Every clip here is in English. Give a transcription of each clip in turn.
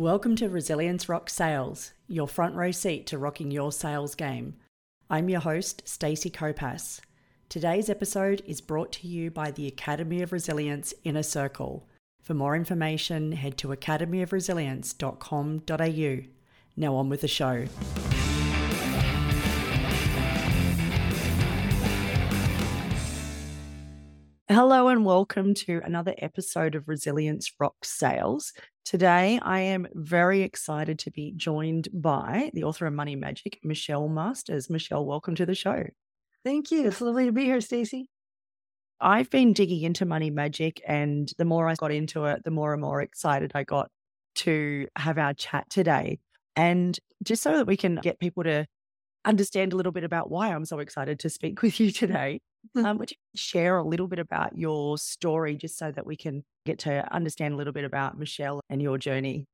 Welcome to Resilience Rocks Sales, your front row seat to rocking your sales game. I'm your host, Stacey Kopas. Today's episode is brought to you by the Academy of Resilience Inner Circle. For more information, head to academyofresilience.com.au. Now on with the show. Hello and welcome to another episode of Resilience Rocks Sales. Today, I am very excited to be joined by the author of Money Magic, Michelle Masters. Michelle, welcome to the show. Thank you. It's lovely to be here, Stacey. I've been digging into Money Magic, and the more I got into it, the more and more excited I got to have our chat today. And just so that we can get people to understand a little bit about why I'm so excited to speak with you today. Um, would you share a little bit about your story just so that we can get to understand a little bit about Michelle and your journey?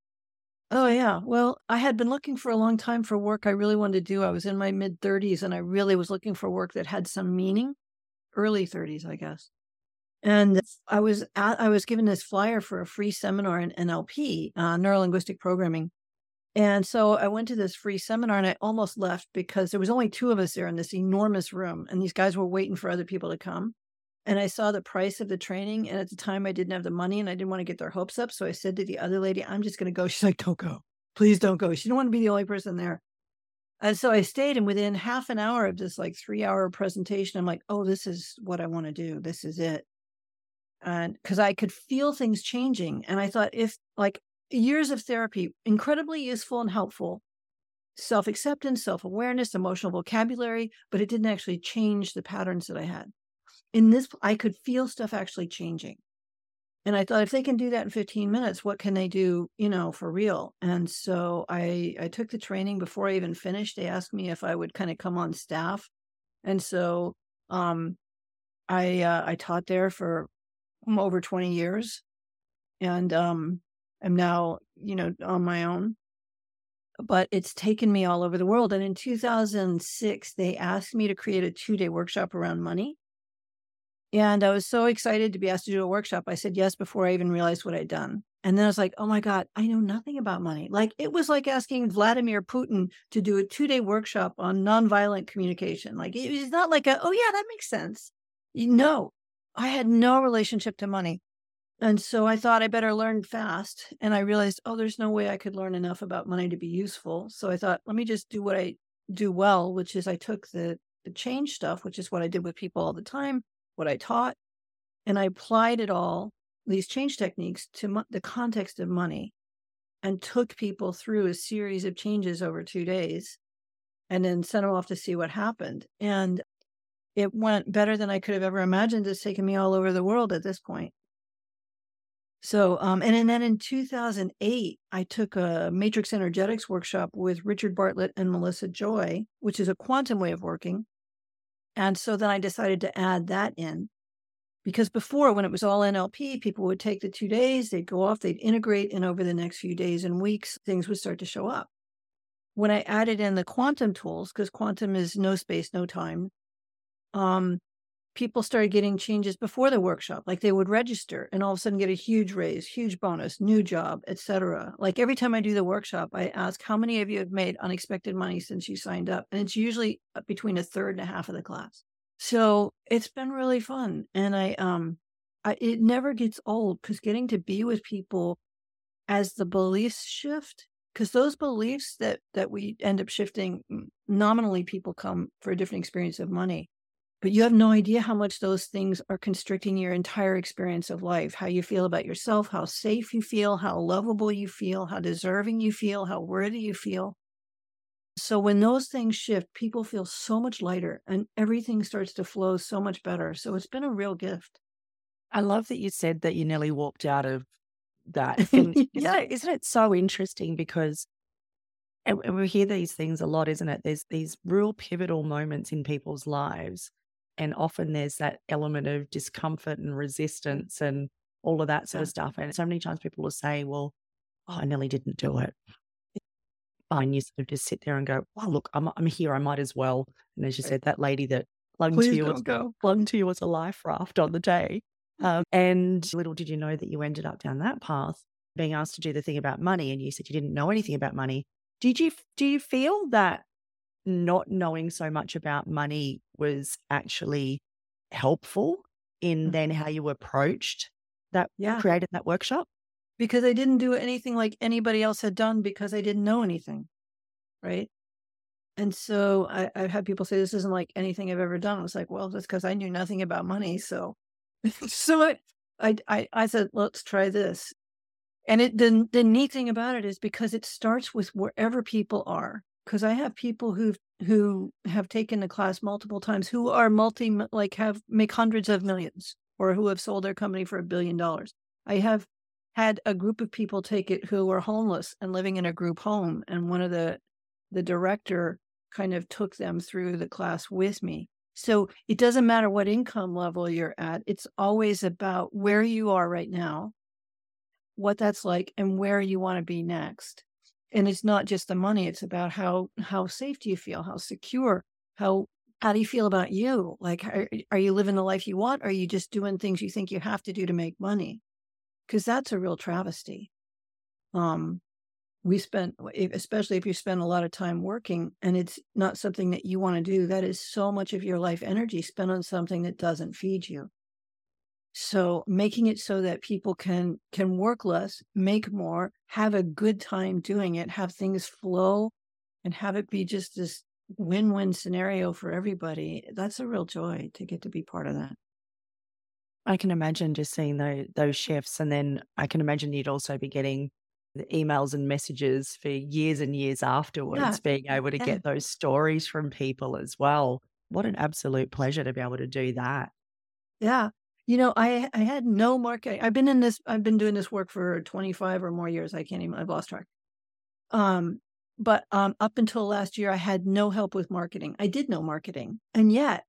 Oh, yeah. Well, I had been looking for a long time for work I really wanted to do. I was in my mid 30s and I really was looking for work that had some meaning, early 30s, I guess. And I was at, I was given this flyer for a free seminar in NLP, uh, neuro linguistic programming, and so I went to this free seminar and I almost left because there was only two of us there in this enormous room and these guys were waiting for other people to come. And I saw the price of the training and at the time I didn't have the money and I didn't want to get their hopes up, so I said to the other lady, "I'm just going to go." She's like, "Don't go. Please don't go." She didn't want to be the only person there. And so I stayed and within half an hour of this like 3-hour presentation, I'm like, "Oh, this is what I want to do. This is it." And cuz I could feel things changing and I thought if like years of therapy, incredibly useful and helpful. Self acceptance, self awareness, emotional vocabulary, but it didn't actually change the patterns that I had. In this, I could feel stuff actually changing. And I thought, if they can do that in 15 minutes, what can they do, you know, for real? And so I, I took the training before I even finished. They asked me if I would kind of come on staff. And so um, I, uh, I taught there for over 20 years. And um, am now, you know, on my own. But it's taken me all over the world. And in 2006, they asked me to create a two day workshop around money. And I was so excited to be asked to do a workshop. I said yes before I even realized what I'd done. And then I was like, oh my God, I know nothing about money. Like it was like asking Vladimir Putin to do a two day workshop on nonviolent communication. Like it's not like a, oh yeah, that makes sense. No, I had no relationship to money. And so I thought I better learn fast. And I realized, oh, there's no way I could learn enough about money to be useful. So I thought, let me just do what I do well, which is I took the, the change stuff, which is what I did with people all the time, what I taught, and I applied it all, these change techniques, to mo- the context of money and took people through a series of changes over two days and then sent them off to see what happened. And it went better than I could have ever imagined. It's taken me all over the world at this point. So, um, and, then in 2008, I took a matrix energetics workshop with Richard Bartlett and Melissa Joy, which is a quantum way of working. And so then I decided to add that in because before, when it was all NLP, people would take the two days, they'd go off, they'd integrate, and over the next few days and weeks, things would start to show up. When I added in the quantum tools, because quantum is no space, no time, um, people started getting changes before the workshop like they would register and all of a sudden get a huge raise huge bonus new job etc like every time i do the workshop i ask how many of you have made unexpected money since you signed up? And it's usually uh, between a third and a half of the class. So it's been really fun and i um I, it never gets old because getting to be with people as the beliefs shift because those beliefs that that we end up shifting nominally people come for a different experience of money but you have no idea how much those things are constricting your entire experience of life how you feel about yourself how safe you feel how lovable you feel how deserving you feel how worthy you feel. So when those things shift people feel so much lighter and everything starts to flow so much better. So it's been a real gift. I love that you said that you nearly walked out of that. Yeah. isn't it so interesting because and we hear these things a lot isn't it? There's these real pivotal moments in people's lives and often there's that element of discomfort and resistance and all of that sort of stuff. And so many times people will say, well, oh, I nearly didn't do it. And you sort of just sit there and go, well, look, I'm, I'm here. I might as well. And as you said, that lady that clung Please to you, was, go. clung to you as a life raft on the day. Um, and little did you know that you ended up down that path. being asked to do the thing about money and you said you didn't know anything about money. Did you do you feel that not knowing so much about money was actually helpful in mm. then how you approached that yeah. created that workshop? Because I didn't do anything like anybody else had done because I didn't know anything. Right. And so I, I've had people say this isn't like anything I've ever done. I was like, well, that's because I knew nothing about money. So so I, I I I said, let's try this. And it the the neat thing about it is because it starts with wherever people are. Because I have people who who have taken the class multiple times who are multi like have make hundreds of millions or who have sold their company for a billion dollars. I have had a group of people take it who were homeless and living in a group home, and one of the the director kind of took them through the class with me. So it doesn't matter what income level you're at, it's always about where you are right now, what that's like, and where you want to be next. And it's not just the money, it's about how how safe do you feel, how secure, how how do you feel about you? Like are, are you living the life you want? Or are you just doing things you think you have to do to make money? Because that's a real travesty. Um, we spend especially if you spend a lot of time working and it's not something that you want to do that is so much of your life energy spent on something that doesn't feed you so making it so that people can can work less make more have a good time doing it have things flow and have it be just this win-win scenario for everybody that's a real joy to get to be part of that I can imagine just seeing those, those shifts. And then I can imagine you'd also be getting the emails and messages for years and years afterwards, yeah. being able to yeah. get those stories from people as well. What an absolute pleasure to be able to do that. Yeah. You know, I I had no market. I've been in this. I've been doing this work for twenty five or more years. I can't even. I've lost track. Um, but um, up until last year, I had no help with marketing. I did know marketing, and yet,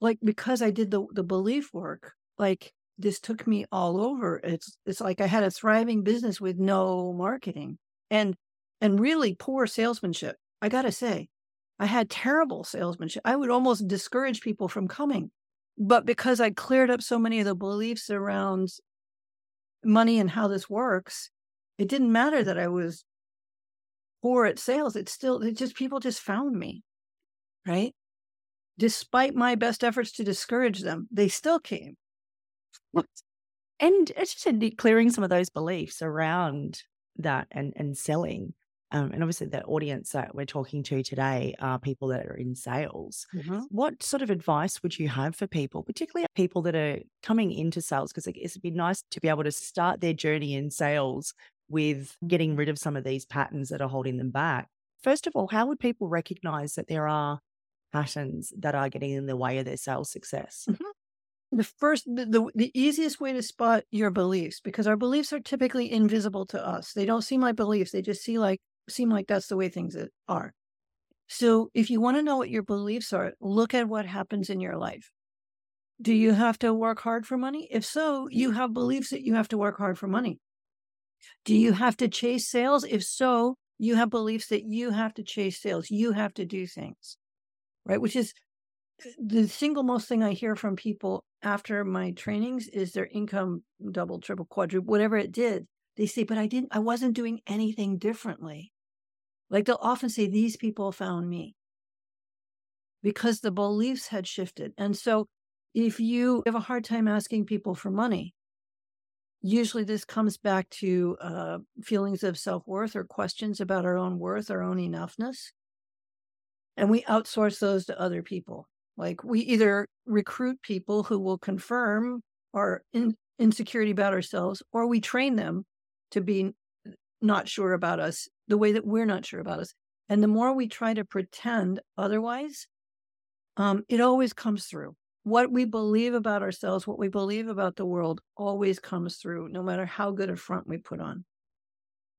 like because I did the the belief work, like this took me all over. It's it's like I had a thriving business with no marketing and and really poor salesmanship. I got to say, I had terrible salesmanship. I would almost discourage people from coming. But because I cleared up so many of the beliefs around money and how this works, it didn't matter that I was poor at sales. It still it just people just found me. Right? Despite my best efforts to discourage them, they still came. And as you said, clearing some of those beliefs around that and, and selling. Um, and obviously, the audience that we're talking to today are people that are in sales. Mm-hmm. What sort of advice would you have for people, particularly people that are coming into sales? Because it'd be nice to be able to start their journey in sales with getting rid of some of these patterns that are holding them back. First of all, how would people recognize that there are patterns that are getting in the way of their sales success? Mm-hmm the first the, the, the easiest way to spot your beliefs because our beliefs are typically invisible to us they don't seem like beliefs they just see like seem like that's the way things are. So if you want to know what your beliefs are look at what happens in your life. Do you have to work hard for money? If so you have beliefs that you have to work hard for money. Do you have to chase sales? If so you have beliefs that you have to chase sales. You have to do things right? Which is eh, the single most thing I hear from people after my trainings is their income double, triple, quadruple, whatever it did. They say, but I didn't, I wasn't doing anything differently. Like they'll often say, these people found me because the beliefs had shifted. And so if you have a hard time asking people for money, usually this comes back to uh, feelings of self worth or questions about our own worth, our own enoughness. And we outsource those to other people. Like we either recruit people who will confirm our in, insecurity about ourselves, or we train them to be not sure about us the way that we're not sure about us. And the more we try to pretend otherwise, um, it always comes through. What we believe about ourselves, what we believe about the world, always comes through, no matter how good a front we put on.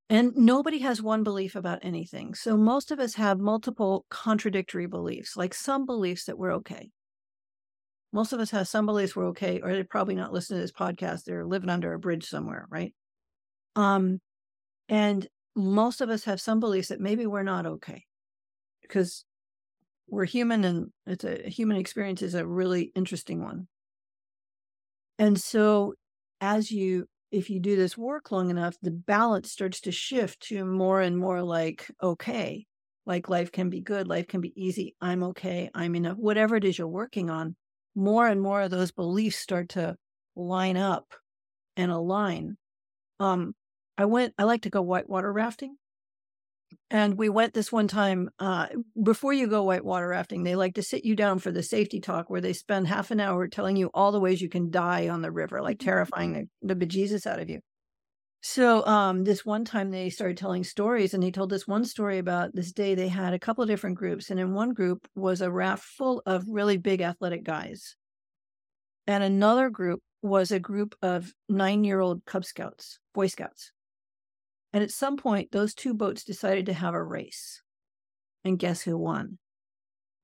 And nobody has one belief about anything. So most of us have multiple contradictory beliefs, like some beliefs that we're okay. Most of us have some beliefs we're okay, or they're probably not listening to this podcast. They're living under a bridge somewhere, right? Um, and most of us have some beliefs that maybe we're not okay because we're human and it's a human experience is a really interesting one. And so as you if you do this work long enough, the balance starts to shift to more and more like, okay, like life can be good, life can be easy, I'm okay, I'm enough, whatever it is you're working on, more and more of those beliefs start to line up and align. Um, I went, I like to go whitewater rafting. And we went this one time. Uh, before you go whitewater rafting, they like to sit you down for the safety talk where they spend half an hour telling you all the ways you can die on the river, like mm-hmm. terrifying the, the bejesus out of you. So um, this one time they started telling stories, and they told this one story about this day they had a couple of different groups, and in one group was a raft full of really big athletic guys, and another group was a group of nine-year-old Cub Scouts, Boy Scouts. And at some point, those two boats decided to have a race. And guess who won?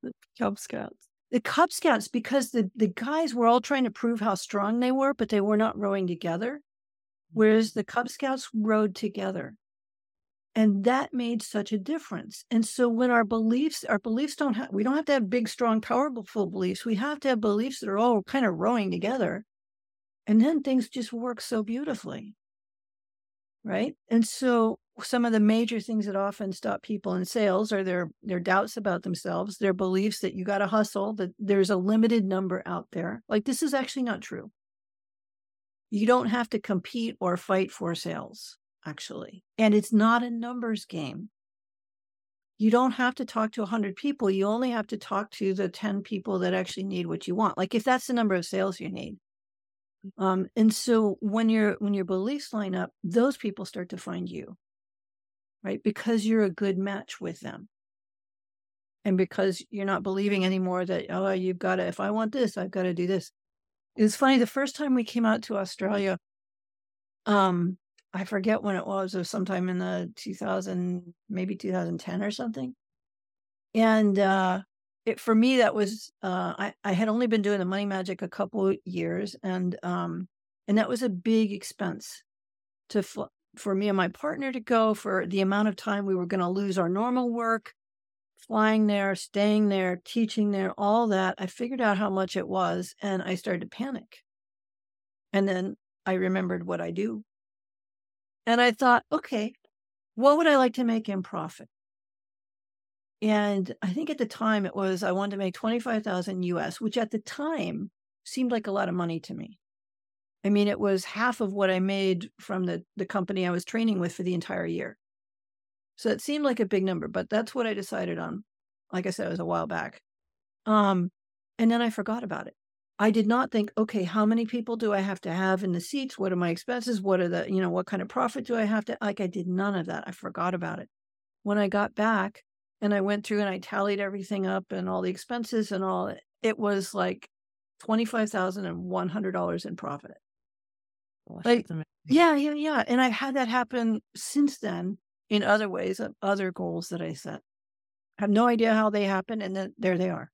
The Cub Scouts. The Cub Scouts, because the, the guys were all trying to prove how strong they were, but they were not rowing together. Whereas the Cub Scouts rowed together. And that made such a difference. And so when our beliefs, our beliefs don't have, we don't have to have big, strong, powerful beliefs. We have to have beliefs that are all kind of rowing together. And then things just work so beautifully right? And so some of the major things that often stop people in sales are their their doubts about themselves, their beliefs that you got to hustle, that there's a limited number out there. Like this is actually not true. You don't have to compete or fight for sales, actually. And it's not a numbers game. You don't have to talk to 100 people. You only have to talk to the 10 people that actually need what you want. Like if that's the number of sales you need, um, and so when your when your beliefs line up, those people start to find you, right? Because you're a good match with them. And because you're not believing anymore that, oh, you've got to, if I want this, I've got to do this. It's funny, the first time we came out to Australia, um, I forget when it was, it was sometime in the 2000, maybe 2010 or something. And uh, it, for me that was uh, I, I had only been doing the money magic a couple years and um and that was a big expense to fl- for me and my partner to go for the amount of time we were going to lose our normal work flying there staying there teaching there all that. I figured out how much it was and i started to panic. And then i remembered what i do. And i thought okay what would i like to make in profit and I think at the time it was I wanted to make 25,000 US, which at the time seemed like a lot of money to me. I mean, it was half of what I made from the the company I was training with for the entire year. So it seemed like a big number, but that's what I decided on. Like I said, it was a while back. Um, and then I forgot about it. I did not think, okay, how many people do I have to have in the seats? What are my expenses? What are the, you know, what kind of profit do I have to like I did none of that. I forgot about it. When I got back, and I went through and I tallied everything up and all the expenses and all. It was like twenty five thousand and one hundred dollars in profit. like, yeah, yeah, yeah. And I've had that happen since then in other ways, of other goals that I set. I have no idea how they happen, and then there they are.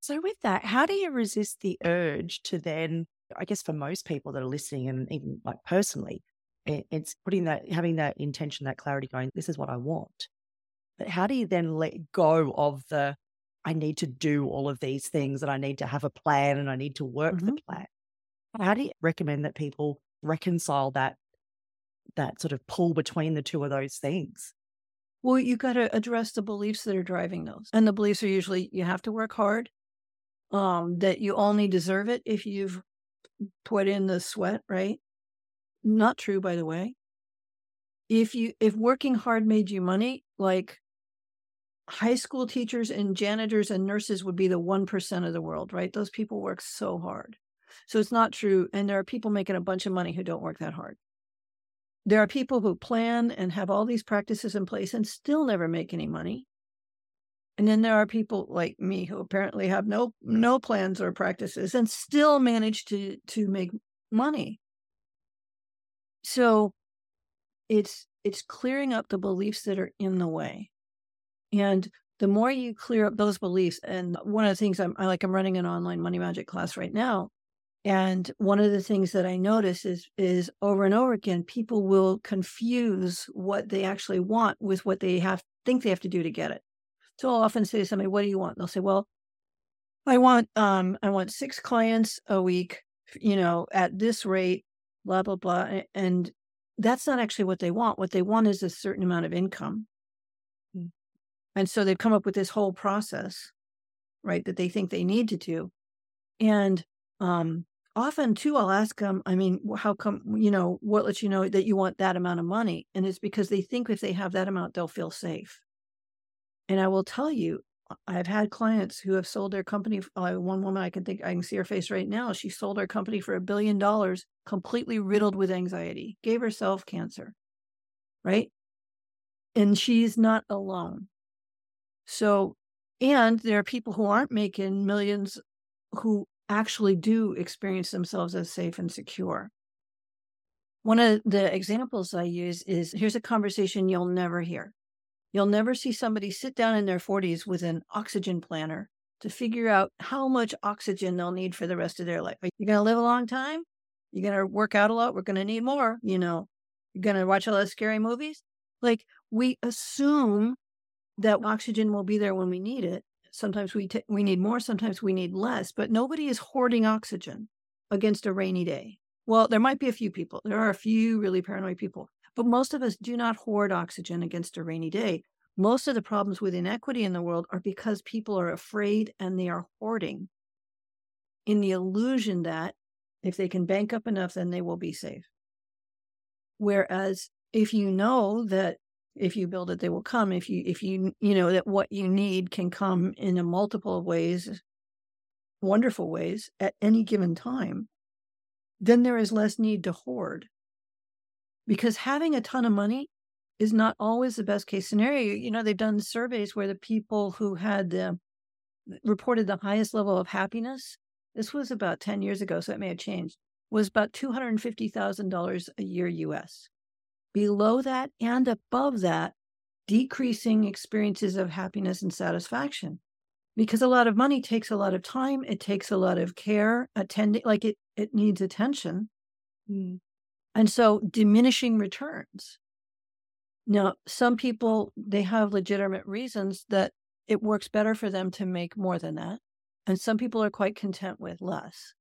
So, with that, how do you resist the urge to then, I guess, for most people that are listening, and even like personally, it's putting that, having that intention, that clarity, going, this is what I want. But how do you then let go of the, I need to do all of these things and I need to have a plan and I need to work mm-hmm. the plan? How do you recommend that people reconcile that that sort of pull between the two of those things? Well, you got to address the beliefs that are driving those. And the beliefs are usually you have to work hard, um, that you only deserve it if you've put in the sweat, right? Not true, by the way. If you if working hard made you money, like high school teachers and janitors and nurses would be the 1% of the world, right? Those people work so hard. So it's not true. And there are people making a bunch of money who don't work that hard. There are people who plan and have all these practices in place and still never make any money. And then there are people like me who apparently have no no plans or practices and still manage to to make money. So it's it's clearing up the beliefs that are in the way. And the more you clear up those beliefs, and one of the things I'm I like, I'm running an online money magic class right now. And one of the things that I notice is is over and over again, people will confuse what they actually want with what they have think they have to do to get it. So I'll often say to somebody, "What do you want?" They'll say, "Well, I want um I want six clients a week, you know, at this rate, blah, blah, blah. And that's not actually what they want. What they want is a certain amount of income. And so they've come up with this whole process, right, that they think they need to do. And um, often, too, I'll ask them, I mean, how come, you know, what lets you know that you want that amount of money? And it's because they think if they have that amount, they'll feel safe. And I will tell you, I've had clients who have sold their company. Uh, one woman I can think I can see her face right now. She sold her company for a billion dollars, completely riddled with anxiety, gave herself cancer, right? And she's not alone. So, and there are people who aren't making millions who actually do experience themselves as safe and secure. One of the examples I use is here's a conversation you'll never hear. You'll never see somebody sit down in their 40s with an oxygen planner to figure out how much oxygen they'll need for the rest of their life. Are you going to live a long time? You're going to work out a lot? We're going to need more. You know, you're going to watch a lot of scary movies. Like we assume that oxygen will be there when we need it. Sometimes we t- we need more, sometimes we need less, but nobody is hoarding oxygen against a rainy day. Well, there might be a few people. There are a few really paranoid people. But most of us do not hoard oxygen against a rainy day. Most of the problems with inequity in the world are because people are afraid and they are hoarding in the illusion that if they can bank up enough, then they will be safe. Whereas if you know that if you build it, they will come. If you, if you, you know, that what you need can come in a multiple of ways, wonderful ways at any given time, then there is less need to hoard because having a ton of money is not always the best case scenario. You know, they've done surveys where the people who had the reported the highest level of happiness, this was about 10 years ago, so it may have changed, was about $250,000 a year US. Below that and above that, decreasing experiences of happiness and satisfaction. Because a lot of money takes a lot of time, it takes a lot of care, attending, like it, it needs attention. Mm. And so diminishing returns. Now, some people, they have legitimate reasons that it works better for them to make more than that. And some people are quite content with less,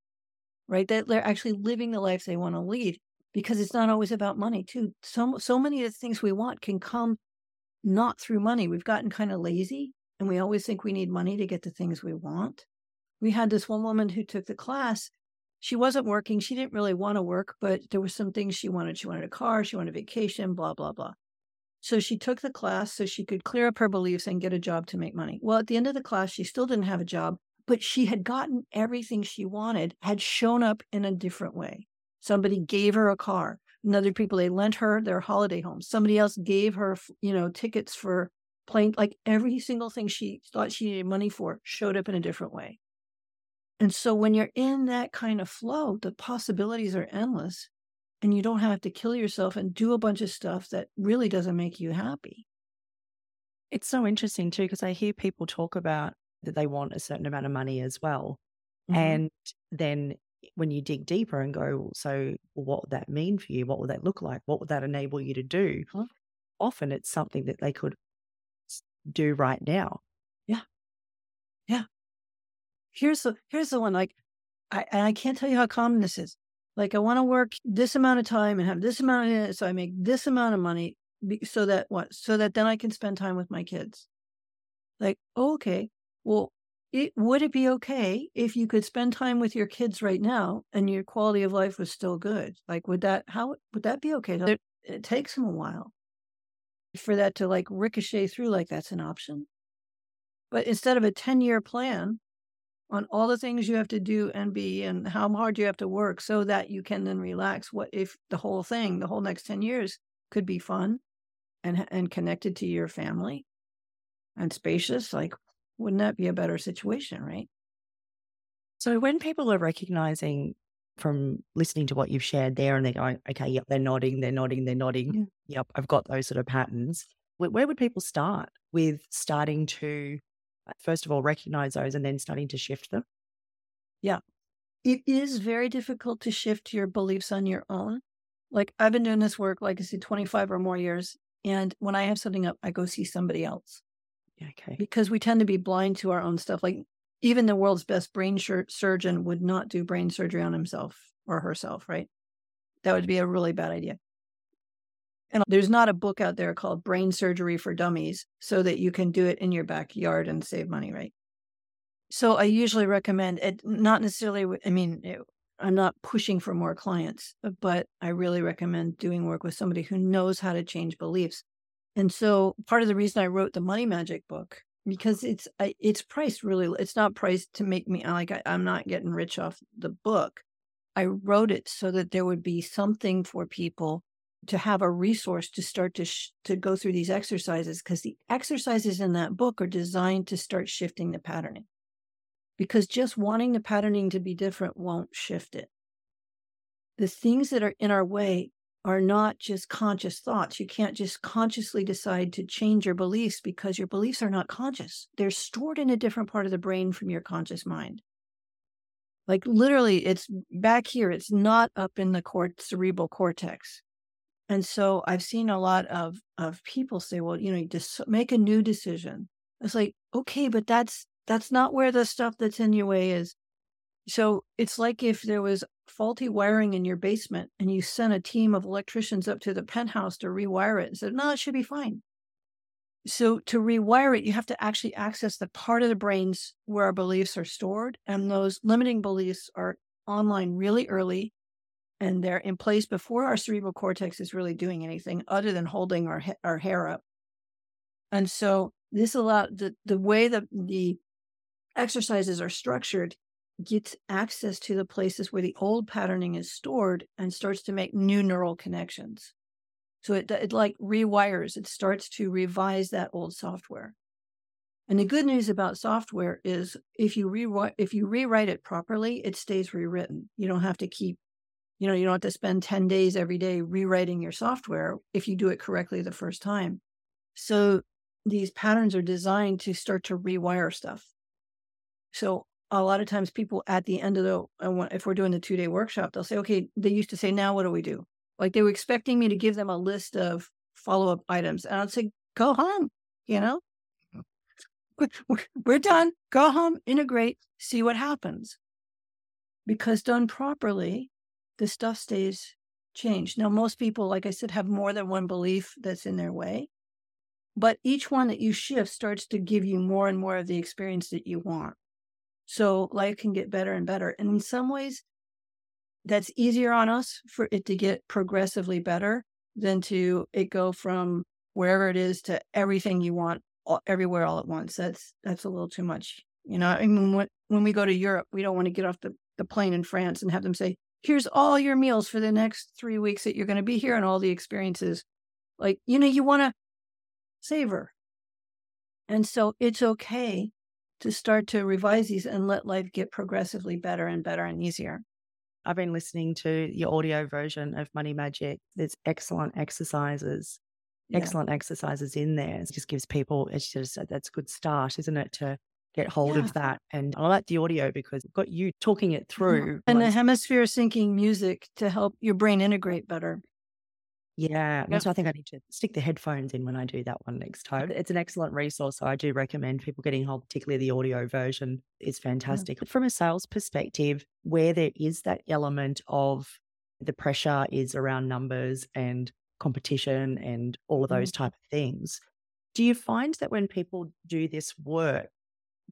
right? That they're actually living the life they want to lead because it's not always about money too. So, so many of the things we want can come not through money. We've gotten kind of lazy and we always think we need money to get the things we want. We had this one woman who took the class she wasn't working. She didn't really want to work, but there were some things she wanted. She wanted a car, she wanted a vacation, blah, blah, blah. So she took the class so she could clear up her beliefs and get a job to make money. Well, at the end of the class, she still didn't have a job, but she had gotten everything she wanted, had shown up in a different way. Somebody gave her a car. Another people, they lent her their holiday home. Somebody else gave her, you know, tickets for plane. Like every single thing she thought she needed money for showed up in a different way. And so when you're in that kind of flow, the possibilities are endless and you don't have to kill yourself and do a bunch of stuff that really doesn't make you happy. It's so interesting too, because I hear people talk about that they want a certain amount of money as well. Mm-hmm. And then when you dig deeper and go, so what would that mean for you? What would that look like? What would that enable you to do? Huh? Often it's something that they could do right now. Yeah. Yeah here's the here's the one like I and I can't tell you how common this is. Like I want to work this amount of time and have this amount of so I make this amount of money so that what so that then I can spend time with my kids. Like oh, okay, well, it would it be okay if you could spend time with your kids right now and your quality of life was still good? Like would that how would that be okay? It, it takes them a while for that to like ricochet through like that's an option. But instead of a 10 year plan, on all the things you have to do and be and how hard you have to work so that you can then relax what if the whole thing the whole next 10 years could be fun and and connected to your family and spacious like wouldn't that be a better situation right so when people are recognizing from listening to what you've shared there and they're going okay yep they're nodding they're nodding they're nodding yeah. yep i've got those sort of patterns where, where would people start with starting to uh, first of all recognize those and then starting to shift them? Yeah. It is very difficult to shift your beliefs on your own. Like I've been doing this work, like I said, 25 or more years. And when I have something up, I go see somebody else. Okay. Because we tend to be blind to our own stuff. Like even the world's best brain surgeon would not do brain surgery on himself or herself, right? That would be a really bad idea. And there's not a book out there called Brain Surgery for Dummies so that you can do it in your backyard and save money, right? So I usually recommend it, not necessarily, I mean, it, I'm not pushing for more clients, but I really recommend doing work with somebody who knows how to change beliefs. And so part of the reason I wrote the Money Magic book because it's it's priced really it's not priced to make me like I, I'm not getting rich off the book. I wrote it so that there would be something for people to have a resource to start to sh- to go through these exercises because the exercises in that book are designed to start shifting the patterning because just wanting the patterning to be different won't shift it the things that are in our way are not just conscious thoughts you can't just consciously decide to change your beliefs because your beliefs are not conscious they're stored in a different part of the brain from your conscious mind like literally it's back here it's not up in the cort- cerebral cortex and so I've seen a lot of of people say, well, you know, you just make a new decision. It's like, okay, but that's that's not where the stuff that's in your way is. So it's like if there was faulty wiring in your basement and you sent a team of electricians up to the penthouse to rewire it and said, no, it should be fine. So to rewire it, you have to actually access the part of the brains where our beliefs are stored. And those limiting beliefs are online really early and they're in place before our cerebral cortex is really doing anything other than holding our our hair up. And so this allowed the the way that the exercises are structured gets access to the places where the old patterning is stored and starts to make new neural connections. So it, it like rewires, it starts to revise that old software. And the good news about software is if you rewrite if you rewrite it properly, it stays rewritten. You don't have to keep you know, you don't have to spend 10 days every day rewriting your software if you do it correctly the first time. So these patterns are designed to start to rewire stuff. So a lot of times people at the end of the uh, if we're doing the two day workshop they'll say okay they used to say now what do we do? Like they were expecting me to give them a list of follow-up items and i'd say go home you know? We're done. Go home integrate see what happens. Because done properly the stuff stays changed. Now, most people, like I said, have more than one belief that's in their way, but each one that you shift starts to give you more and more of the experience that you want. So life can get better and better. And in some ways, that's easier on us for it to get progressively better than to it go from wherever it is to everything you want all, everywhere all at once. That's that's a little too much. You know, I mean, when, when we go to Europe, we don't want to get off the, the plane in France and have them say, here's all your meals for the next three weeks that you're going to be here and all the experiences. Like, you know, you want to savor. And so it's okay to start to revise these and let life get progressively better and better and easier. I've been listening to your audio version of Money Magic. There's excellent exercises, yeah. excellent exercises in there. It just gives people, it's just that's a good start, isn't it? To get hold yeah. of that. And I like the audio because I've got you talking it mm-hmm. through. And the hemisphere syncing music to help your brain integrate better. Yeah. So I think I need to stick the headphones in when I do that one next time. It's an excellent resource. So I do recommend people getting hold, particularly the audio version is fantastic. From a sales perspective, where there is that element of the pressure is around numbers and competition and all of mm-hmm. those mm. type of things. Do you find that when people do this work,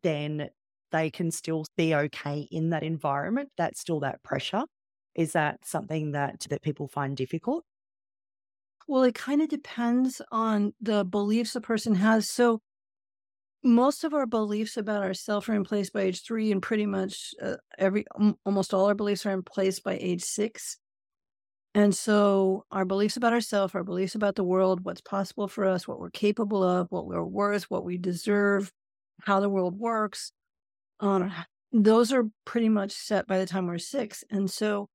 then they can still be okay in that environment. That's still that pressure. Is that something that that people find difficult? Well, it kind of depends on the beliefs a person has. So most of our beliefs about ourselves are in place by age three, and pretty much uh, every almost all our beliefs are in place by age six. And so our beliefs about ourselves, our beliefs about the world, what's possible for us, what we're capable of, what we're worth, what we deserve, how the world works. Um, those are pretty much set by the time we're six. And so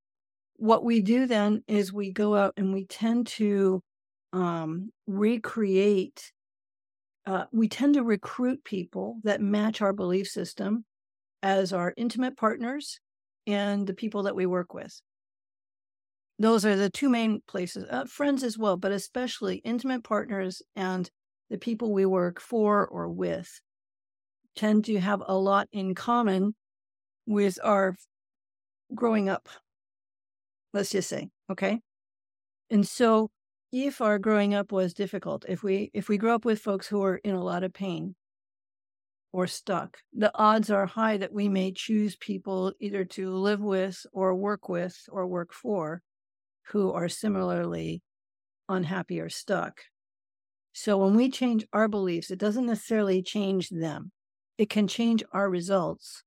what we do then is we go out and we tend to um, recreate, uh, we tend to recruit people that match our belief system as our intimate partners and the people that we work with. Those are the two main places, uh, friends as well, but especially intimate partners and the people we work for or with tend to have a lot in common with our growing up. Let's just say, okay? And so if our growing up was difficult, if we if we grew up with folks who are in a lot of pain or stuck, the odds are high that we may choose people either to live with or work with or work for who are similarly unhappy or stuck. So when we change our beliefs, it doesn't necessarily change them. It can change our results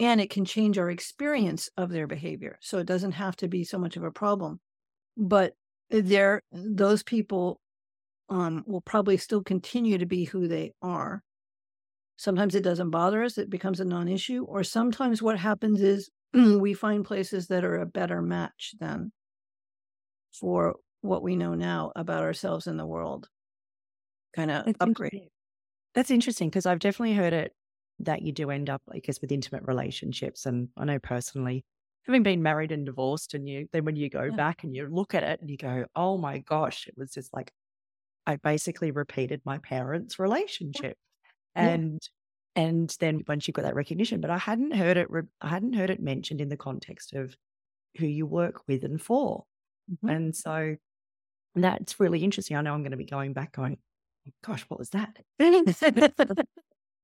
and it can change our experience of their behavior. So it doesn't have to be so much of a problem. But there, those people um, will probably still continue to be who they are. Sometimes it doesn't bother us, it becomes a non issue. Or sometimes what happens is we find places that are a better match then for what we know now about ourselves and the world. Kind of upgrade. That's interesting because I've definitely heard it that you do end up, I guess, with intimate relationships. And I know personally, having been married and divorced, and you then when you go yeah. back and you look at it and you go, oh my gosh, it was just like I basically repeated my parents' relationship. Yeah. And and then once you got that recognition, but I hadn't heard it I hadn't heard it mentioned in the context of who you work with and for. Mm-hmm. And so that's really interesting. I know I'm going to be going back going, gosh, what was that?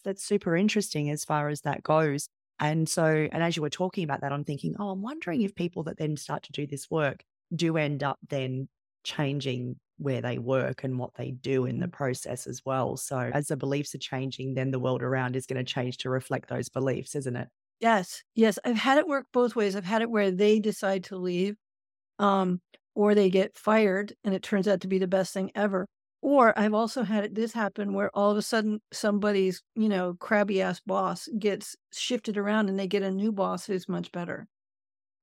that's super interesting as far as that goes. And so, and as you were talking about that, I'm thinking, oh, I'm wondering if people that then start to do this work do end up then changing where they work and what they do in the process as well. So, as the beliefs are changing, then the world around is going to change to reflect those beliefs, isn't it? Yes. Yes. I've had it work both ways. I've had it where they decide to leave um, or they get fired and it turns out to be the best thing ever. Or I've also had this happen where all of a sudden somebody's, you know, crabby ass boss gets shifted around and they get a new boss who's much better.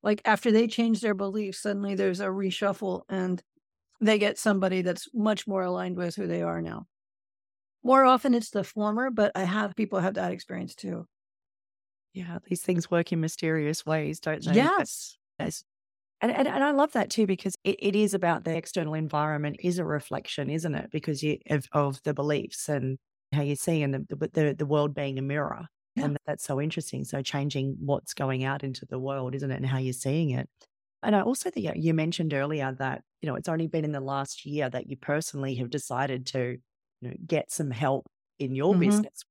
Like after they change their beliefs, suddenly there's a reshuffle and they get somebody that's much more aligned with who they are now. More often it's the former, but I have people have that experience too. Yeah, these things work in mysterious ways, don't they? Yes. Yes. And, and, and I love that too because it, it is about the external environment is a reflection, isn't it? Because you of, of the beliefs and how you see and the, the the world being a mirror, yeah. and that's so interesting. So changing what's going out into the world, isn't it, and how you're seeing it. And I also think you mentioned earlier that you know it's only been in the last year that you personally have decided to you know get some help in your mm-hmm. business,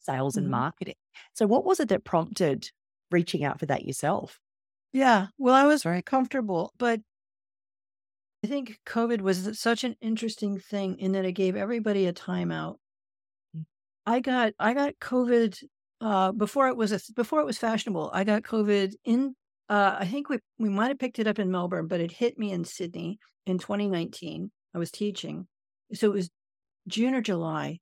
sales mm-hmm. and marketing. So what was it that prompted reaching out for that yourself? Yeah. Well, I was very comfortable, but I think COVID was such an interesting thing in that it gave everybody a timeout. Mm. I got I got COVID uh, before it was a, before it was fashionable. I got COVID in uh, I think we we might have picked it up in Melbourne, but it hit me in Sydney in 2019. I was teaching, so it was June or July.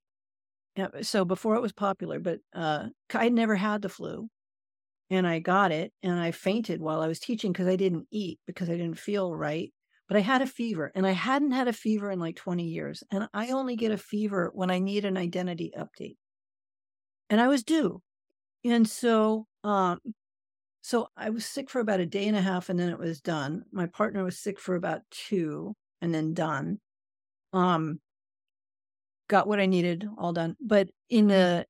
Yeah, so before it was popular, but uh, I'd never had the flu and I got it and I fainted while I was teaching because I didn't eat because I didn't feel right. But I had a fever and I hadn't had a fever in like 20 years. And I only get a fever when I need an identity update. And I was due. And so, um, so I was sick for about a day and a half and then it was done. My partner was sick for about two and then done. Um, got what I needed all done. But in the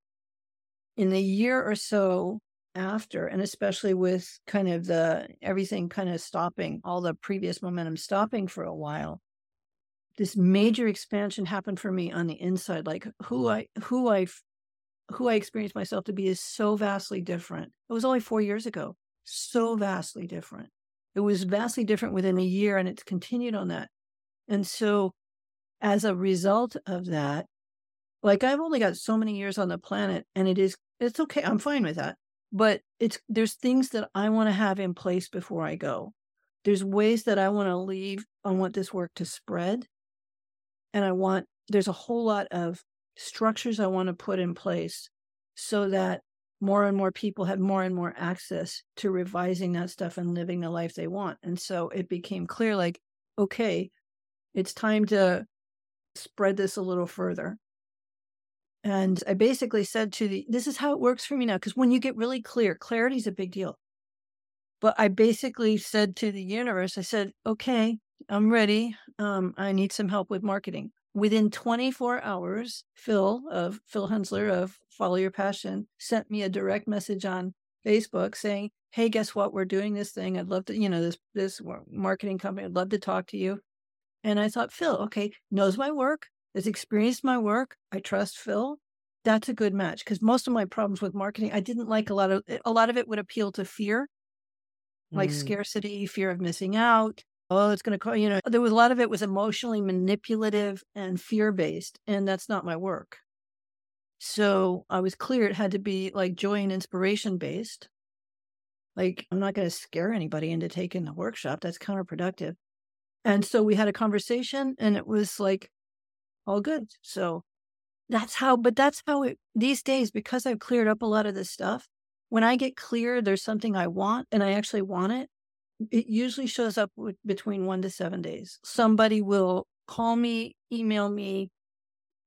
in the year or so after and especially with kind of the everything kind of stopping all the previous momentum stopping for a while this major expansion happened for me on the inside like who i who i who i experienced myself to be is so vastly different. It was only 4 years ago. So vastly different. It was vastly different within a year and it's continued on that. And so as a result of that like i've only got so many years on the planet and it is it's okay i'm fine with that but it's there's things that I want to have in place before I go. There's ways that I want to leave. I want this work to spread. And I want there's a whole lot of structures I want to put in place so that more and more people have more and more access to revising that stuff and living the life they want. And so it became clear like, okay, it's time to spread this a little further. And I basically said to the, this is how it works for me now. Because when you get really clear, clarity is a big deal. But I basically said to the universe, I said, okay, I'm ready. Um, I need some help with marketing. Within 24 hours, Phil of Phil Hensler of Follow Your Passion sent me a direct message on Facebook saying, hey, guess what? We're doing this thing. I'd love to, you know, this this marketing company. I'd love to talk to you. And I thought, Phil, okay, knows my work, has experienced my work. I trust Phil. That's a good match because most of my problems with marketing, I didn't like a lot of a lot of it would appeal to fear, like mm. scarcity, fear of missing out. Oh, it's going to call, you know, there was a lot of it was emotionally manipulative and fear based, and that's not my work. So I was clear it had to be like joy and inspiration based. Like, I'm not going to scare anybody into taking the workshop. That's counterproductive. And so we had a conversation and it was like all good. So that's how, but that's how it, these days, because I've cleared up a lot of this stuff, when I get clear there's something I want and I actually want it, it usually shows up with, between one to seven days. Somebody will call me, email me,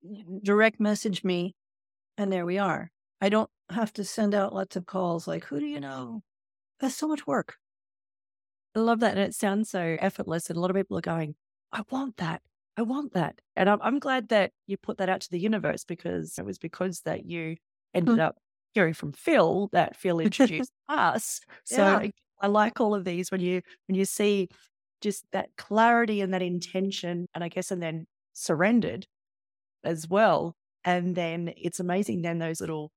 mm, direct message me, and there we are. I don't have to send out lots of calls like, who do you know? That's so much work. I love that. And it sounds so effortless. And a lot of people are going, I want that. I want that. And I'm, I'm glad that you put that out to the universe because it was because that you ended mm. up hearing from Phil that Phil introduced us. So yeah. I, I like all of these when you when you see just that clarity and that intention, and I guess and then surrendered as well. And then it's amazing then those little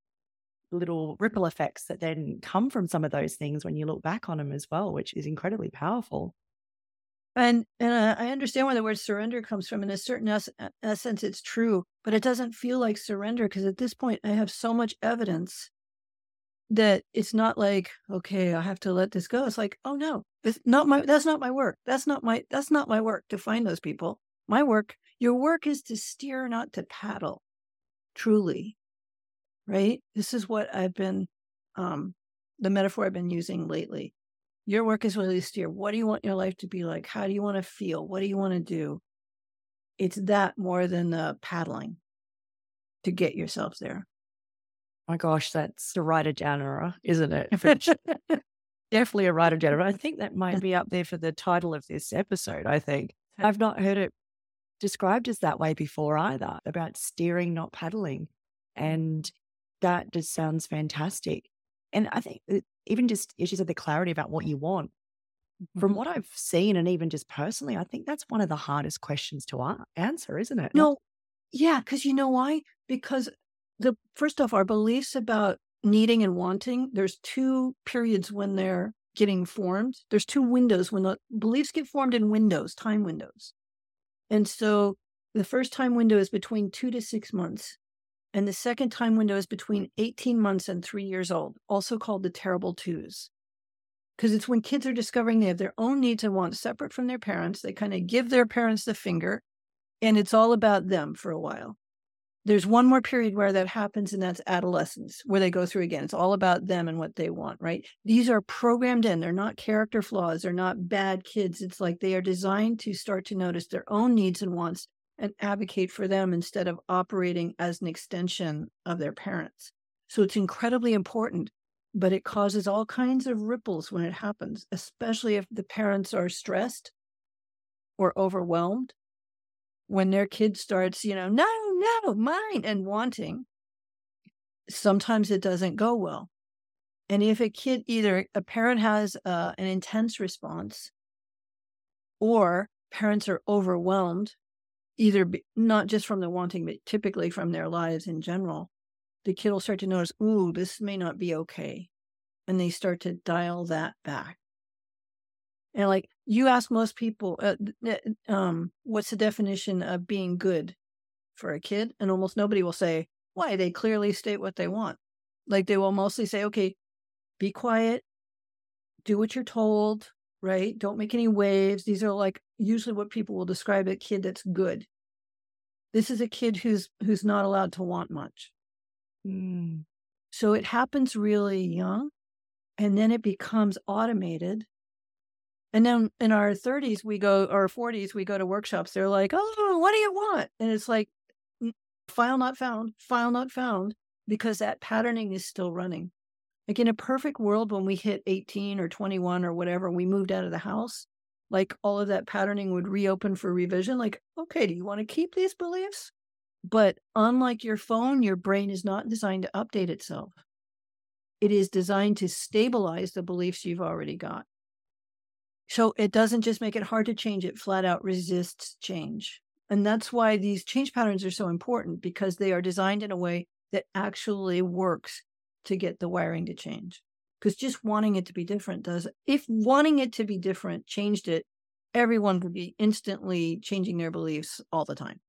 little ripple effects that then come from some of those things when you look back on them as well, which is incredibly powerful. And and uh, I understand where the word surrender comes from. In a certain es- essence, it's true, but it doesn't feel like surrender because at this point, I have so much evidence that it's not like okay, I have to let this go. It's like oh no, it's not my. That's not my work. That's not my. That's not my work to find those people. My work. Your work is to steer, not to paddle. Truly, right? This is what I've been, um, the metaphor I've been using lately. Your work is really steer. What do you want your life to be like? How do you want to feel? What do you want to do? It's that more than the paddling to get yourself there. My gosh, that's a writer genre, isn't it? Definitely a writer genre. I think that might be up there for the title of this episode. I think I've not heard it described as that way before either about steering, not paddling. And that just sounds fantastic. And I think even just, as you said, the clarity about what you want. From mm-hmm. what I've seen, and even just personally, I think that's one of the hardest questions to answer, isn't it? No, yeah, because you know why? Because the first off, our beliefs about needing and wanting, there's two periods when they're getting formed. There's two windows when the beliefs get formed in windows, time windows. And so the first time window is between two to six months. And the second time window is between 18 months and three years old, also called the terrible twos. Because it's when kids are discovering they have their own needs and wants separate from their parents. They kind of give their parents the finger, and it's all about them for a while. There's one more period where that happens, and that's adolescence, where they go through again. It's all about them and what they want, right? These are programmed in. They're not character flaws. They're not bad kids. It's like they are designed to start to notice their own needs and wants and advocate for them instead of operating as an extension of their parents. So it's incredibly important, but it causes all kinds of ripples when it happens, especially if the parents are stressed or overwhelmed. When their kid starts, you know, no, no, mine, and wanting, sometimes it doesn't go well. And if a kid, either a parent has uh, an intense response or parents are overwhelmed either be, not just from the wanting, but typically from their lives in general, the kid will start to notice, ooh, this may not be okay. And they start to dial that back. And like you ask most people, uh, um, what's the definition of being good for a kid? And almost nobody will say, why? They clearly state what they want. Like they will mostly say, okay, be quiet, do what you're told, right? Don't make any waves. These are like usually what people will describe a kid that's good. This is a kid who's who's not allowed to want much. Mm. So it happens really young and then it becomes automated. And then in our 30s, we go, or 40s, we go to workshops. They're like, oh, what do you want? And it's like, file not found, file not found, because that patterning is still running. Like in a perfect world, when we hit 18 or 21 or whatever, we moved out of the house, like all of that patterning would reopen for revision. Like, okay, do you want to keep these beliefs? But unlike your phone, your brain is not designed to update itself. it is designed to stabilize the beliefs you've already got. So it doesn't just make it hard to change, it flat out resists change. And that's why these change patterns are so important because they are designed in a way that actually works to get the wiring to change. Because just wanting it to be different does, if wanting it to be different changed it, everyone would be instantly changing their beliefs all the time.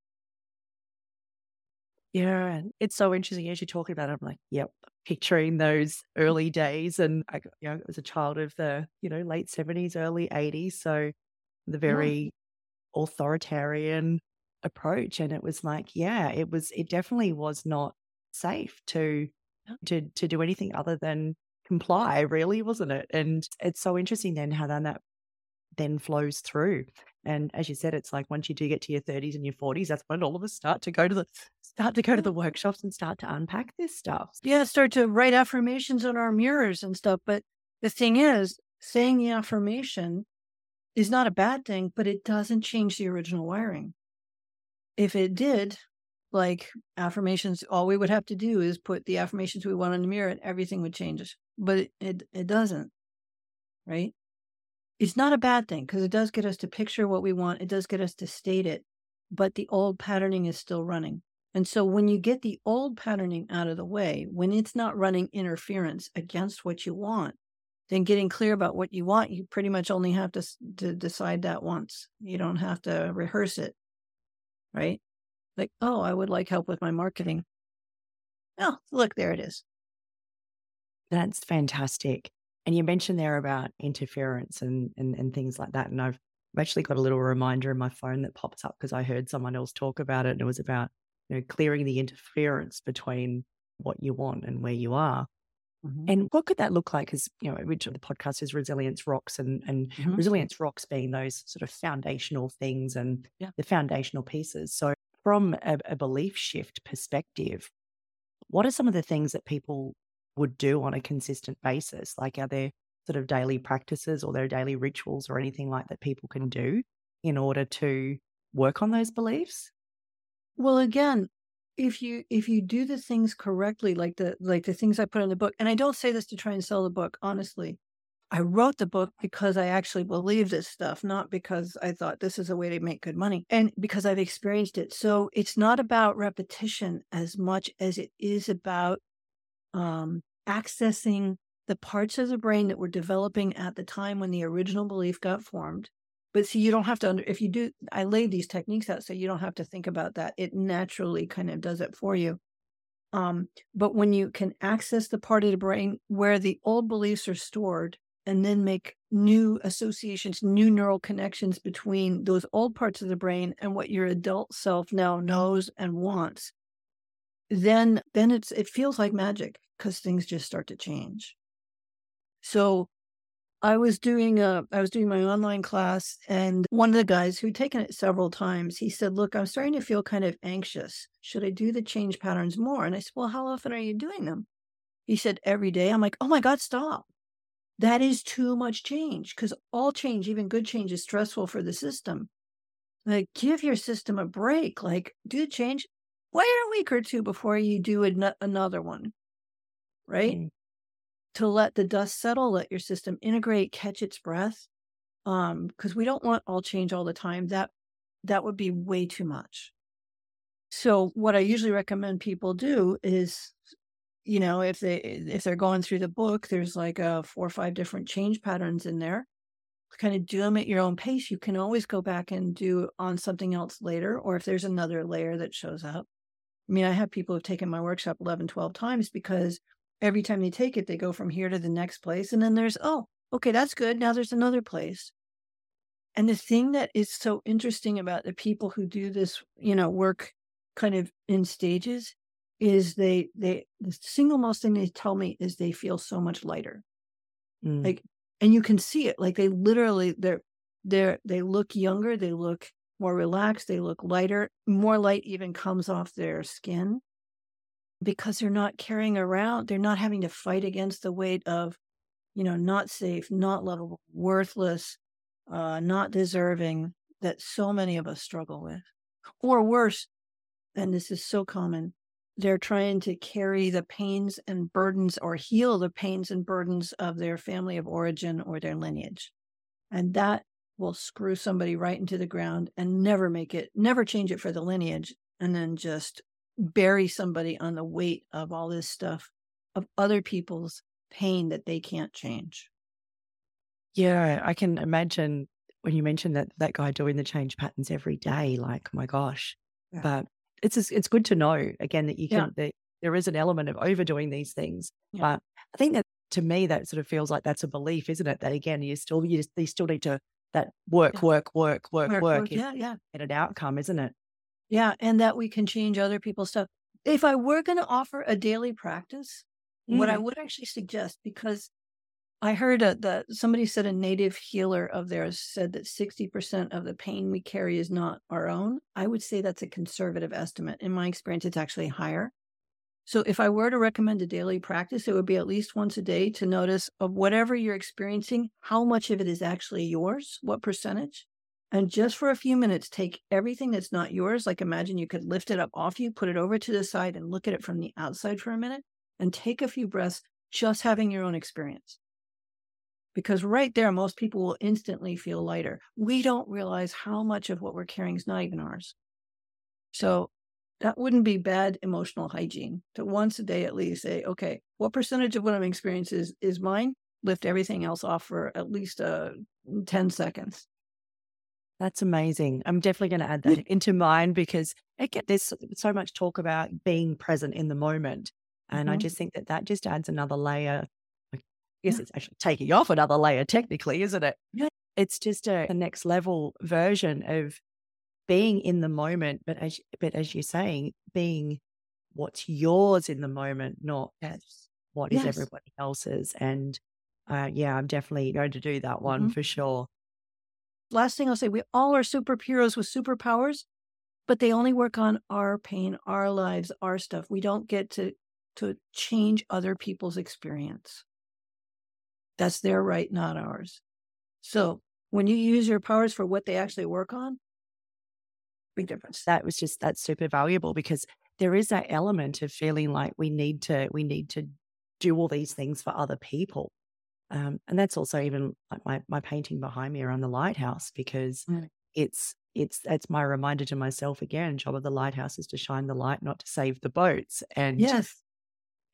Yeah, and it's so interesting as you're talking about it. I'm like, yep, picturing those early days, and I, you know, as a child of the you know late seventies, early eighties, so the very yeah. authoritarian approach, and it was like, yeah, it was, it definitely was not safe to to to do anything other than comply, really, wasn't it? And it's so interesting then how then that then flows through. And as you said, it's like once you do get to your 30s and your 40s, that's when all of us start to go to the start to go to the workshops and start to unpack this stuff. Yeah, start to write affirmations on our mirrors and stuff. But the thing is, saying the affirmation is not a bad thing, but it doesn't change the original wiring. If it did, like affirmations, all we would have to do is put the affirmations we want in the mirror and everything would change. But it, it, doesn't, right? It's not a bad thing because it does get us to picture what we want. It does get us to state it, but the old patterning is still running. And so when you get the old patterning out of the way, when it's not running interference against what you want, then getting clear about what you want, you pretty much only have to, to decide that once. You don't have to rehearse it, right? Like, oh, I would like help with my marketing. Oh, look, there it is. That's fantastic. And you mentioned there about interference and, and, and things like that. And I've, actually got a little reminder in my phone that pops up because I heard someone else talk about it. And it was about you know, clearing the interference between what you want and where you are. Mm-hmm. And what could that look like? Because, you know, which of the podcast is Resilience Rocks and, and mm-hmm. Resilience Rocks being those sort of foundational things and yeah. the foundational pieces. So, from a, a belief shift perspective, what are some of the things that people would do on a consistent basis? Like, are there sort of daily practices or there daily rituals or anything like that people can do in order to work on those beliefs? Well, again, if you if you do the things correctly, like the like the things I put in the book, and I don't say this to try and sell the book, honestly. I wrote the book because I actually believe this stuff, not because I thought this is a way to make good money and because I've experienced it. So it's not about repetition as much as it is about um, accessing the parts of the brain that were developing at the time when the original belief got formed. But see, you don't have to, under, if you do, I laid these techniques out so you don't have to think about that. It naturally kind of does it for you. Um, but when you can access the part of the brain where the old beliefs are stored and then make new associations, new neural connections between those old parts of the brain and what your adult self now knows and wants, then then it's it feels like magic because things just start to change. So I was doing a I was doing my online class and one of the guys who'd taken it several times, he said, Look, I'm starting to feel kind of anxious. Should I do the change patterns more? And I said, Well, how often are you doing them? He said, Every day. I'm like, Oh my God, stop. That is too much change because all change, even good change, is stressful for the system. Like, give your system a break. Like, do the change, wait a week or two before you do an- another one, right? Mm. To let the dust settle, let your system integrate, catch its breath. Um, because we don't want all change all the time. That that would be way too much. So what I usually recommend people do is, you know, if they if they're going through the book, there's like a uh, four or five different change patterns in there kind of do them at your own pace. You can always go back and do on something else later, or if there's another layer that shows up, I mean, I have people who've taken my workshop 11, 12 times because every time they take it, they go from here to the next place. And then there's, oh, okay, that's good. Now there's another place. And the thing that is so interesting about the people who do this, you know, work kind of in stages is they, they, the single most thing they tell me is they feel so much lighter. Mm. Like, and you can see it. Like they literally, they're, they're, they look younger. They look more relaxed, they look lighter, more light even comes off their skin because they're not carrying around, they're not having to fight against the weight of, you know, not safe, not lovable, worthless, uh, not deserving that so many of us struggle with. Or worse, and this is so common, they're trying to carry the pains and burdens or heal the pains and burdens of their family of origin or their lineage. And that will screw somebody right into the ground and never make it, never change it for the lineage, and then just bury somebody on the weight of all this stuff of other people's pain that they can't change. Yeah, I can imagine when you mentioned that that guy doing the change patterns every day, like, my gosh. Yeah. But it's it's good to know again that you can yeah. that there is an element of overdoing these things. Yeah. But I think that to me that sort of feels like that's a belief, isn't it? That again, you still you, you still need to that work, work, work, work, work, work. Yeah, yeah. Get an outcome, isn't it? Yeah, and that we can change other people's stuff. If I were going to offer a daily practice, mm. what I mm. would actually suggest, because I heard a, that somebody said a native healer of theirs said that 60% of the pain we carry is not our own. I would say that's a conservative estimate. In my experience, it's actually higher. So if I were to recommend a daily practice, it would be at least once a day to notice of whatever you're experiencing, how much of it is actually yours, what percentage. And just for a few minutes, take everything that's not yours. Like imagine you could lift it up off you, put it over to the side, and look at it from the outside for a minute and take a few breaths, just having your own experience. Because right there, most people will instantly feel lighter. We don't realize how much of what we're carrying is not even ours. So that wouldn't be bad emotional hygiene to once a day at least say, okay, what percentage of what I'm experiencing is, is mine? Lift everything else off for at least uh, 10 seconds. That's amazing. I'm definitely going to add that into mine because get there's so much talk about being present in the moment. And mm-hmm. I just think that that just adds another layer. I guess yeah. it's actually taking off another layer, technically, isn't it? Yeah. It's just a, a next level version of being in the moment, but as but as you're saying, being what's yours in the moment, not yes. what is yes. everybody else's. And uh, yeah, I'm definitely going to do that one mm-hmm. for sure last thing I'll say, we all are superheroes with superpowers, but they only work on our pain, our lives, our stuff. We don't get to to change other people's experience. That's their right, not ours. So when you use your powers for what they actually work on, big difference. That was just that's super valuable because there is that element of feeling like we need to we need to do all these things for other people. Um, and that's also even like my, my painting behind me around the lighthouse because mm. it's it's it's my reminder to myself again job of the lighthouse is to shine the light not to save the boats and yes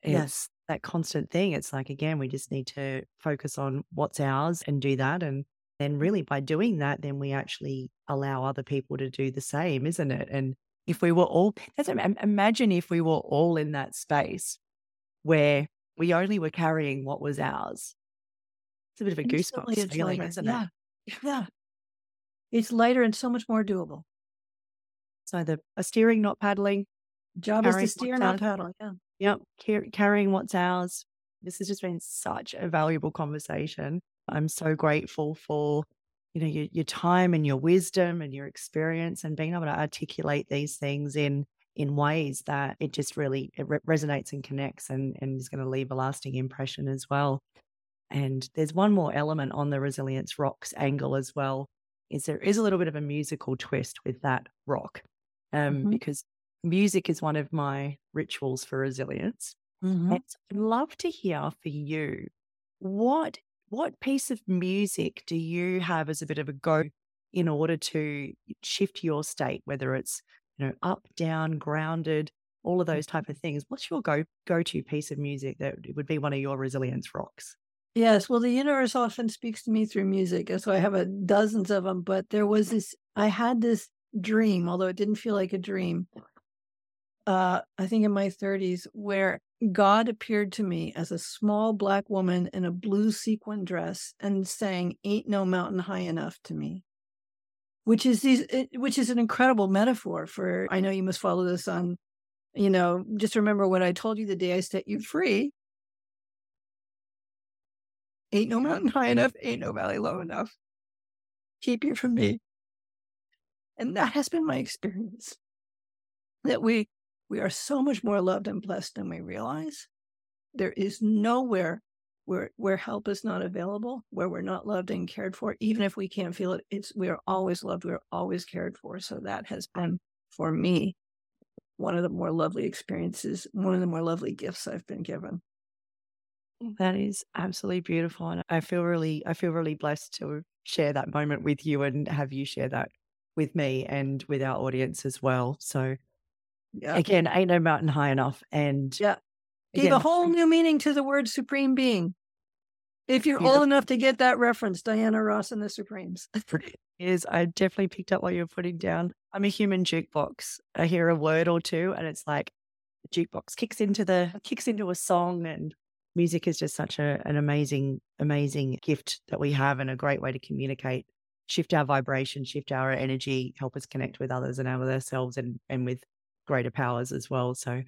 yes that constant thing it's like again we just need to focus on what's ours and do that and then really by doing that then we actually allow other people to do the same isn't it and if we were all imagine if we were all in that space where we only were carrying what was ours it's a bit of a goosebumps feeling, lighter. isn't yeah. it? Yeah. It's lighter and so much more doable. So the a steering, not paddling. Job is to steer, not paddle. Yeah. Yep. Car- carrying what's ours. This has just been such a valuable conversation. I'm so grateful for you know your, your time and your wisdom and your experience and being able to articulate these things in in ways that it just really it re- resonates and connects and, and is going to leave a lasting impression as well. And there's one more element on the Resilience Rocks angle as well, is there is a little bit of a musical twist with that rock. Um, mm-hmm. because music is one of my rituals for resilience. Mm-hmm. I'd love to hear for you what what piece of music do you have as a bit of a go in order to shift your state, whether it's you know up, down, grounded, all of those type of things. What's your go go to piece of music that would be one of your resilience rocks? Yes, well, the universe often speaks to me through music, and so I have a dozens of them. But there was this, I had this dream, although it didn't feel like a dream. Uh, I think in my 30s, where God appeared to me as a small black woman in a blue sequin dress and saying, "Ain't no mountain high enough to me," which is these, eh, which is an incredible metaphor for. I know you must follow this on. You know, just remember what I told you the day I set you free Ain't no mountain high enough, ain't no valley low enough. Keep you from me. And that has been my experience. That we we are so much more loved and blessed than we realize. There is nowhere where where help is not available, where we're not loved and cared for, even if we can't feel it. It's we are always loved, we're always cared for. So that has been for me one of the more lovely experiences, one of the more lovely gifts I've been given. That is absolutely beautiful. And I feel really, I feel really blessed to share that moment with you and have you share that with me and with our audience as well. So yeah. again, ain't no mountain high enough. And yeah, gave a whole new meaning to the word supreme being. If you're old enough to get that reference, Diana Ross and the Supremes. is I definitely picked up what you're putting down. I'm a human jukebox. I hear a word or two and it's like the jukebox kicks into the kicks into a song and music is just such a, an amazing, amazing gift that we have and a great way to communicate, shift our vibration, shift our energy, help us connect with others and with ourselves and, and with greater powers as well. So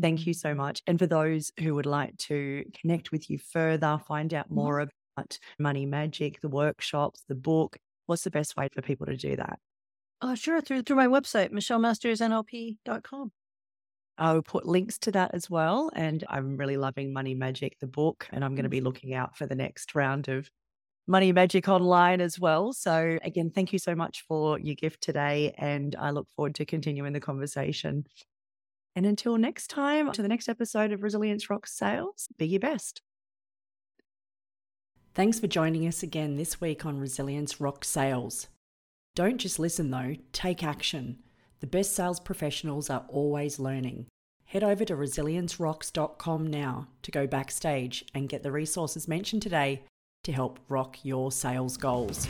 thank you so much. And for those who would like to connect with you further, find out mm-hmm. more about Money Magic, the workshops, the book, what's the best way for people to do that? Oh, sure. Through through my website, michellemastersnlp.com. I'll put links to that as well. And I'm really loving Money Magic, the book, and I'm going to be looking out for the next round of Money Magic online as well. So, again, thank you so much for your gift today. And I look forward to continuing the conversation. And until next time, to the next episode of Resilience Rocks Sales, be your best. Thanks for joining us again this week on Resilience Rocks Sales. Don't just listen though, take action. The best sales professionals are always learning. Head over to resiliencerocks.com now to go backstage and get the resources mentioned today to help rock your sales goals.